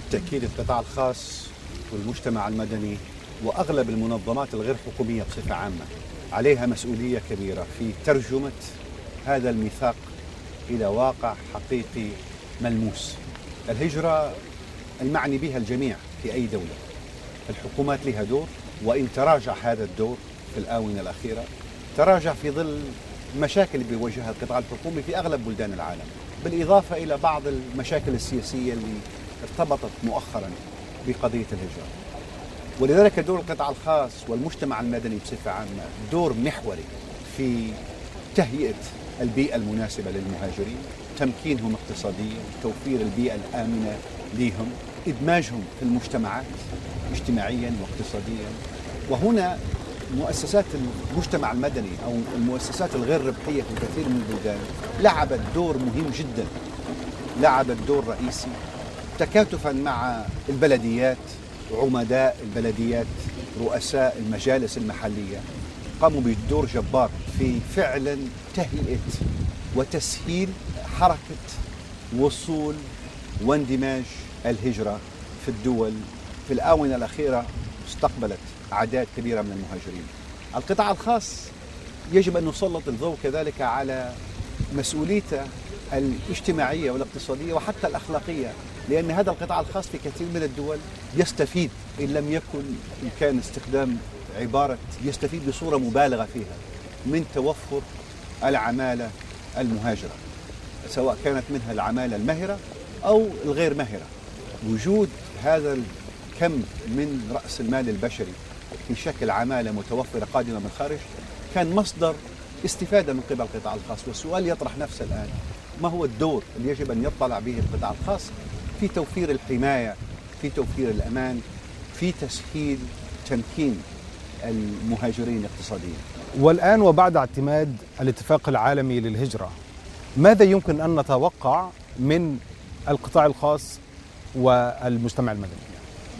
بالتأكيد القطاع الخاص والمجتمع المدني وأغلب المنظمات الغير حكومية بصفة عامة عليها مسؤولية كبيرة في ترجمة هذا الميثاق إلى واقع حقيقي ملموس. الهجرة المعني بها الجميع في أي دولة. الحكومات لها دور وإن تراجع هذا الدور في الآونة الأخيرة تراجع في ظل اللي بيواجهها القطاع الحكومي في أغلب بلدان العالم بالإضافة إلى بعض المشاكل السياسية اللي ارتبطت مؤخرا بقضية الهجرة. ولذلك دور القطاع الخاص والمجتمع المدني بصفة عامة دور محوري في تهيئة البيئة المناسبة للمهاجرين تمكينهم اقتصاديا توفير البيئة الآمنة لهم إدماجهم في المجتمعات اجتماعيا واقتصاديا. وهنا مؤسسات المجتمع المدني أو المؤسسات الغير ربحية في كثير من البلدان لعبت دور مهم جدا لعبت دور رئيسي تكاتفا مع البلديات عمداء البلديات رؤساء المجالس المحلية قاموا بدور جبار في فعلا تهيئة وتسهيل حركة وصول واندماج الهجرة في الدول في الآونة الأخيرة استقبلت أعداد كبيرة من المهاجرين. القطاع الخاص يجب أن نسلط الضوء كذلك على مسؤوليته الاجتماعية والاقتصادية وحتى الأخلاقية لأن هذا القطاع الخاص في كثير من الدول يستفيد إن لم يكن إن كان استخدام عبارة يستفيد بصورة مبالغة فيها من توفر العمالة المهاجرة سواء كانت منها العمالة المهرة أو الغير مهرة. وجود هذا الكم من رأس المال البشري في شكل عمالة متوفرة قادمة من الخارج كان مصدر استفادة من قبل القطاع الخاص. والسؤال يطرح نفسه الآن ما هو الدور اللي يجب أن يطلع به القطاع الخاص في توفير الحماية في توفير الأمان في تسهيل تمكين المهاجرين اقتصاديا. والآن وبعد اعتماد الاتفاق العالمي للهجرة ماذا يمكن أن نتوقع من القطاع الخاص والمجتمع المدني؟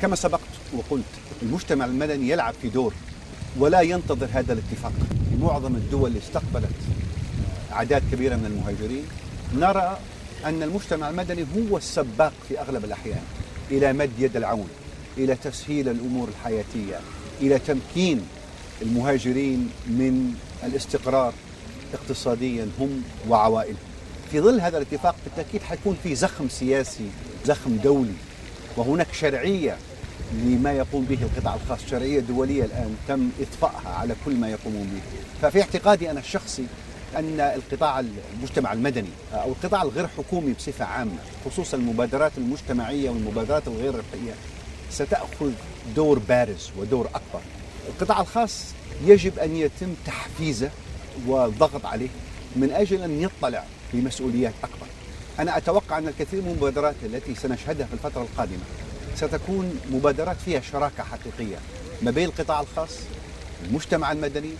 كما سبقت وقلت المجتمع المدني يلعب في دور ولا ينتظر هذا الاتفاق. في معظم الدول اللي استقبلت أعداد كبيرة من المهاجرين. نرى أن المجتمع المدني هو السباق في أغلب الأحيان إلى مد يد العون إلى تسهيل الأمور الحياتية إلى تمكين المهاجرين من الاستقرار اقتصاديا هم وعوائلهم. في ظل هذا الاتفاق بالتأكيد حيكون في زخم سياسي زخم دولي وهناك شرعية لما يقوم به القطاع الخاص شرعية دولية الآن تم إطفائها على كل ما يقومون به. ففي اعتقادي أنا الشخصي أن القطاع المجتمع المدني أو القطاع الغير حكومي بصفة عامة خصوصا المبادرات المجتمعية والمبادرات الغير ربحية ستأخذ دور بارز ودور أكبر. القطاع الخاص يجب أن يتم تحفيزه والضغط عليه من أجل أن يطلع بمسؤوليات أكبر. أنا أتوقع أن الكثير من المبادرات التي سنشهدها في الفترة القادمة ستكون مبادرات فيها شراكة حقيقية ما بين القطاع الخاص المجتمع المدني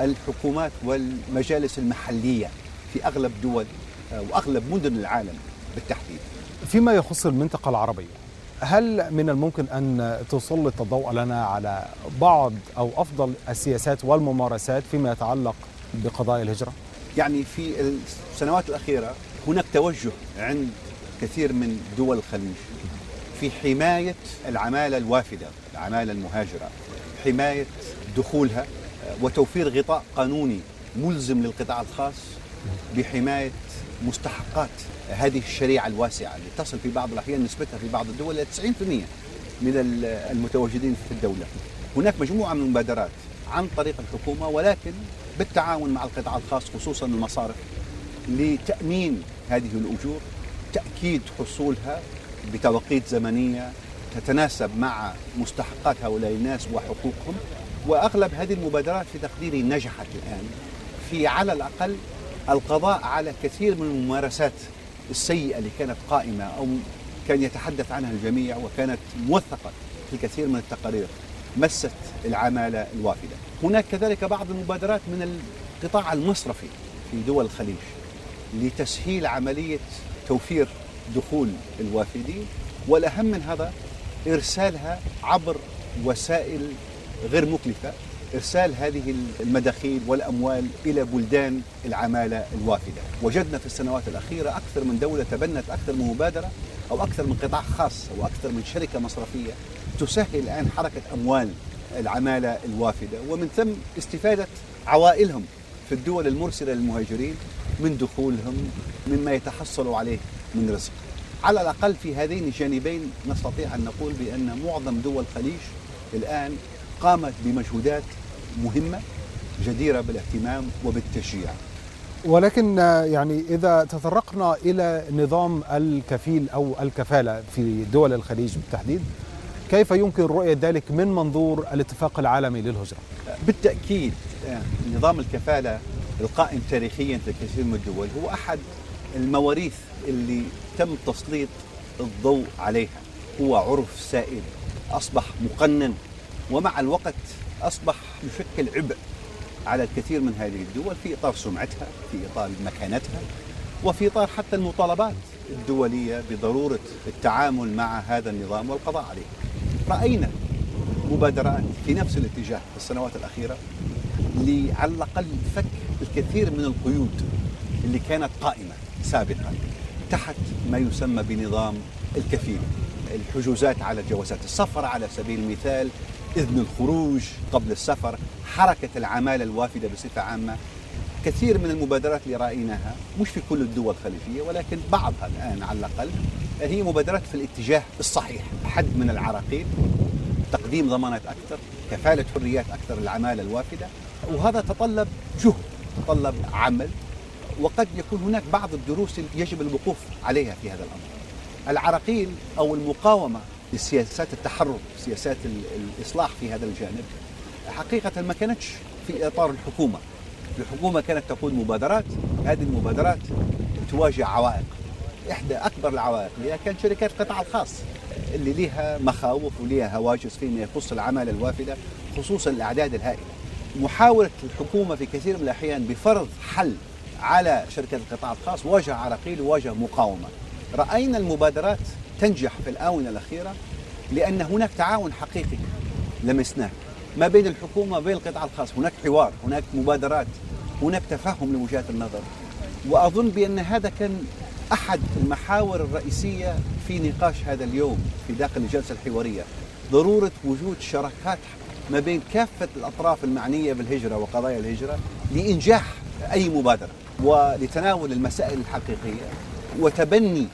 والحكومات والمجالس المحلية في أغلب دول وأغلب مدن العالم بالتحديد فيما يخص المنطقة العربية هل من الممكن أن تسلط الضوء لنا على بعض أو أفضل السياسات والممارسات فيما يتعلق بقضايا الهجرة؟ يعني في السنوات الأخيرة هناك توجه عند كثير من دول الخليج في حماية العمالة الوافدة العمالة المهاجرة حماية دخولها وتوفير غطاء قانوني ملزم للقطاع الخاص بحماية مستحقات هذه الشريعة الواسعة اللي تصل في بعض الأحيان نسبتها في بعض الدول إلى 90% من المتواجدين في الدولة. هناك مجموعة من المبادرات عن طريق الحكومة ولكن بالتعاون مع القطاع الخاص خصوصا المصارف لتأمين هذه الأجور تأكيد حصولها بتوقيت زمنية تتناسب مع مستحقات هؤلاء الناس وحقوقهم. وأغلب هذه المبادرات في تقديري نجحت الآن في على الأقل القضاء على كثير من الممارسات السيئة اللي كانت قائمة أو كان يتحدث عنها الجميع وكانت موثقة في كثير من التقارير مست العمالة الوافدة. هناك كذلك بعض المبادرات من القطاع المصرفي في دول الخليج لتسهيل عملية توفير دخول الوافدين والأهم من هذا إرسالها عبر وسائل غير مكلفة إرسال هذه المداخيل والأموال إلى بلدان العمالة الوافدة. وجدنا في السنوات الأخيرة أكثر من دولة تبنت أكثر من مبادرة أو أكثر من قطاع خاص أو أكثر من شركة مصرفية تسهل الآن حركة أموال العمالة الوافدة. ومن ثم استفادة عوائلهم في الدول المرسلة للمهاجرين من دخولهم مما يتحصلوا عليه من رزق. على الأقل في هذين الجانبين نستطيع أن نقول بأن معظم دول الخليج الآن قامت بمجهودات مهمة جديرة بالاهتمام وبالتشجيع ولكن يعني إذا تطرقنا إلى نظام الكفيل أو الكفالة في دول الخليج بالتحديد كيف يمكن رؤية ذلك من منظور الاتفاق العالمي للهجرة؟ بالتأكيد نظام الكفالة القائم تاريخيا في من الدول هو أحد المواريث اللي تم تسليط الضوء عليها هو عرف سائد أصبح مقنن ومع الوقت أصبح يشكل عبء على الكثير من هذه الدول في إطار سمعتها في إطار مكانتها وفي إطار حتى المطالبات الدولية بضرورة التعامل مع هذا النظام والقضاء عليه. رأينا مبادرات في نفس الاتجاه في السنوات الأخيرة على الأقل فك الكثير من القيود اللي كانت قائمة سابقا تحت ما يسمى بنظام الكفيل. الحجوزات على جوازات السفر على سبيل المثال إذن الخروج قبل السفر حركة العمالة الوافدة بصفة عامة. كثير من المبادرات اللي رأيناها مش في كل الدول الخليجية ولكن بعضها الآن على الأقل هي مبادرات في الاتجاه الصحيح حد من العراقيل. تقديم ضمانات أكثر كفالة حريات أكثر للعمالة الوافدة وهذا تطلب جهد تطلب عمل وقد يكون هناك بعض الدروس يجب الوقوف عليها في هذا الأمر. العراقيل أو المقاومة لسياسات التحرر سياسات الإصلاح في هذا الجانب. حقيقة ما كانتش في إطار الحكومة. الحكومة كانت تقود مبادرات هذه المبادرات تواجه عوائق. إحدى أكبر العوائق هي كانت شركات القطاع الخاص اللي لها مخاوف ولها هواجس فيما يخص العمالة الوافدة خصوصا الأعداد الهائلة. محاولة الحكومة في كثير من الأحيان بفرض حل على شركات القطاع الخاص واجه عراقيل وواجه مقاومة. رأينا المبادرات تنجح في الآونة الأخيرة لأن هناك تعاون حقيقي لمسناه ما بين الحكومة وبين القطاع الخاص. هناك حوار هناك مبادرات هناك تفهم لوجهات النظر. وأظن بأن هذا كان أحد المحاور الرئيسية في نقاش هذا اليوم في داخل الجلسة الحوارية. ضرورة وجود شراكات ما بين كافة الأطراف المعنية بالهجرة وقضايا الهجرة لإنجاح أي مبادرة ولتناول المسائل الحقيقية وتبني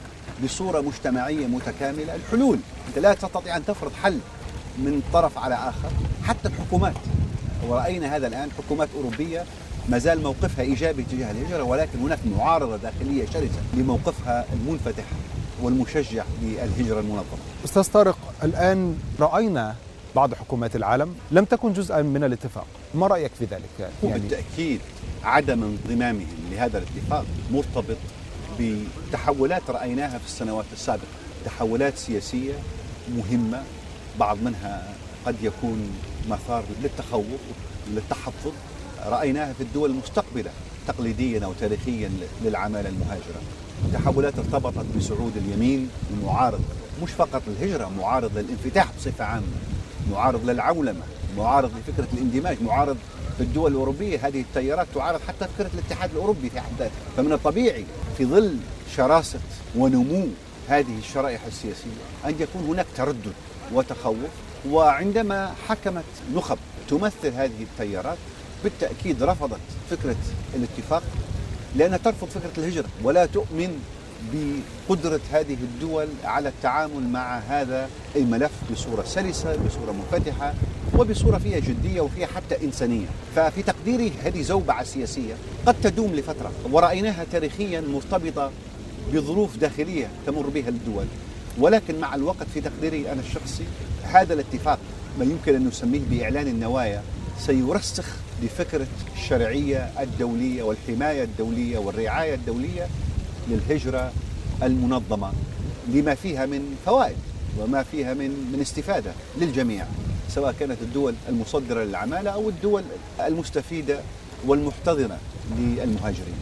بصورة مجتمعية متكاملة. الحلول أنت لا تستطيع أن تفرض حل من طرف على آخر. حتى الحكومات ورأينا هذا الآن حكومات أوروبية ما زال موقفها إيجابي تجاه الهجرة ولكن هناك معارضة داخلية شرسة لموقفها المنفتح والمشجع للهجرة المنظمة. أستاذ طارق الآن رأينا بعض حكومات العالم لم تكن جزءا من الاتفاق. ما رأيك في ذلك؟ يعني بالتأكيد عدم انضمامهم لهذا الاتفاق مرتبط بتحولات رأيناها في السنوات السابقة. تحولات سياسية مهمة بعض منها قد يكون مثار للتخوف للتحفظ. رأيناها في الدول المستقبلة تقليديا أو تاريخيا للعمالة المهاجرة. تحولات ارتبطت بصعود اليمين المعارض مش فقط للهجرة معارض للانفتاح بصفة عامة معارض للعولمة معارض لفكرة الاندماج معارض في الدول الأوروبية هذه التيارات تعارض حتى فكرة الاتحاد الأوروبي في حد ذاته فمن الطبيعي في ظل شراسة ونمو هذه الشرائح السياسية أن يكون هناك تردد وتخوف وعندما حكمت نخب تمثل هذه التيارات بالتأكيد رفضت فكرة الاتفاق لأنها ترفض فكرة الهجرة. ولا تؤمن بقدرة هذه الدول على التعامل مع هذا الملف بصورة سلسة بصورة منفتحة. وبصورة فيها جدية وفيها حتى إنسانية. ففي تقديري هذه زوبعة سياسية قد تدوم لفترة ورأيناها تاريخيا مرتبطة بظروف داخلية تمر بها الدول ولكن مع الوقت في تقديري أنا الشخصي هذا الاتفاق ما يمكن أن نسميه بإعلان النوايا سيرسخ لفكرة الشرعية الدولية والحماية الدولية والرعاية الدولية للهجرة المنظمة. لما فيها من فوائد وما فيها من من استفادة للجميع. سواء كانت الدول المصدرة للعمالة أو الدول المستفيدة والمحتضنة للمهاجرين.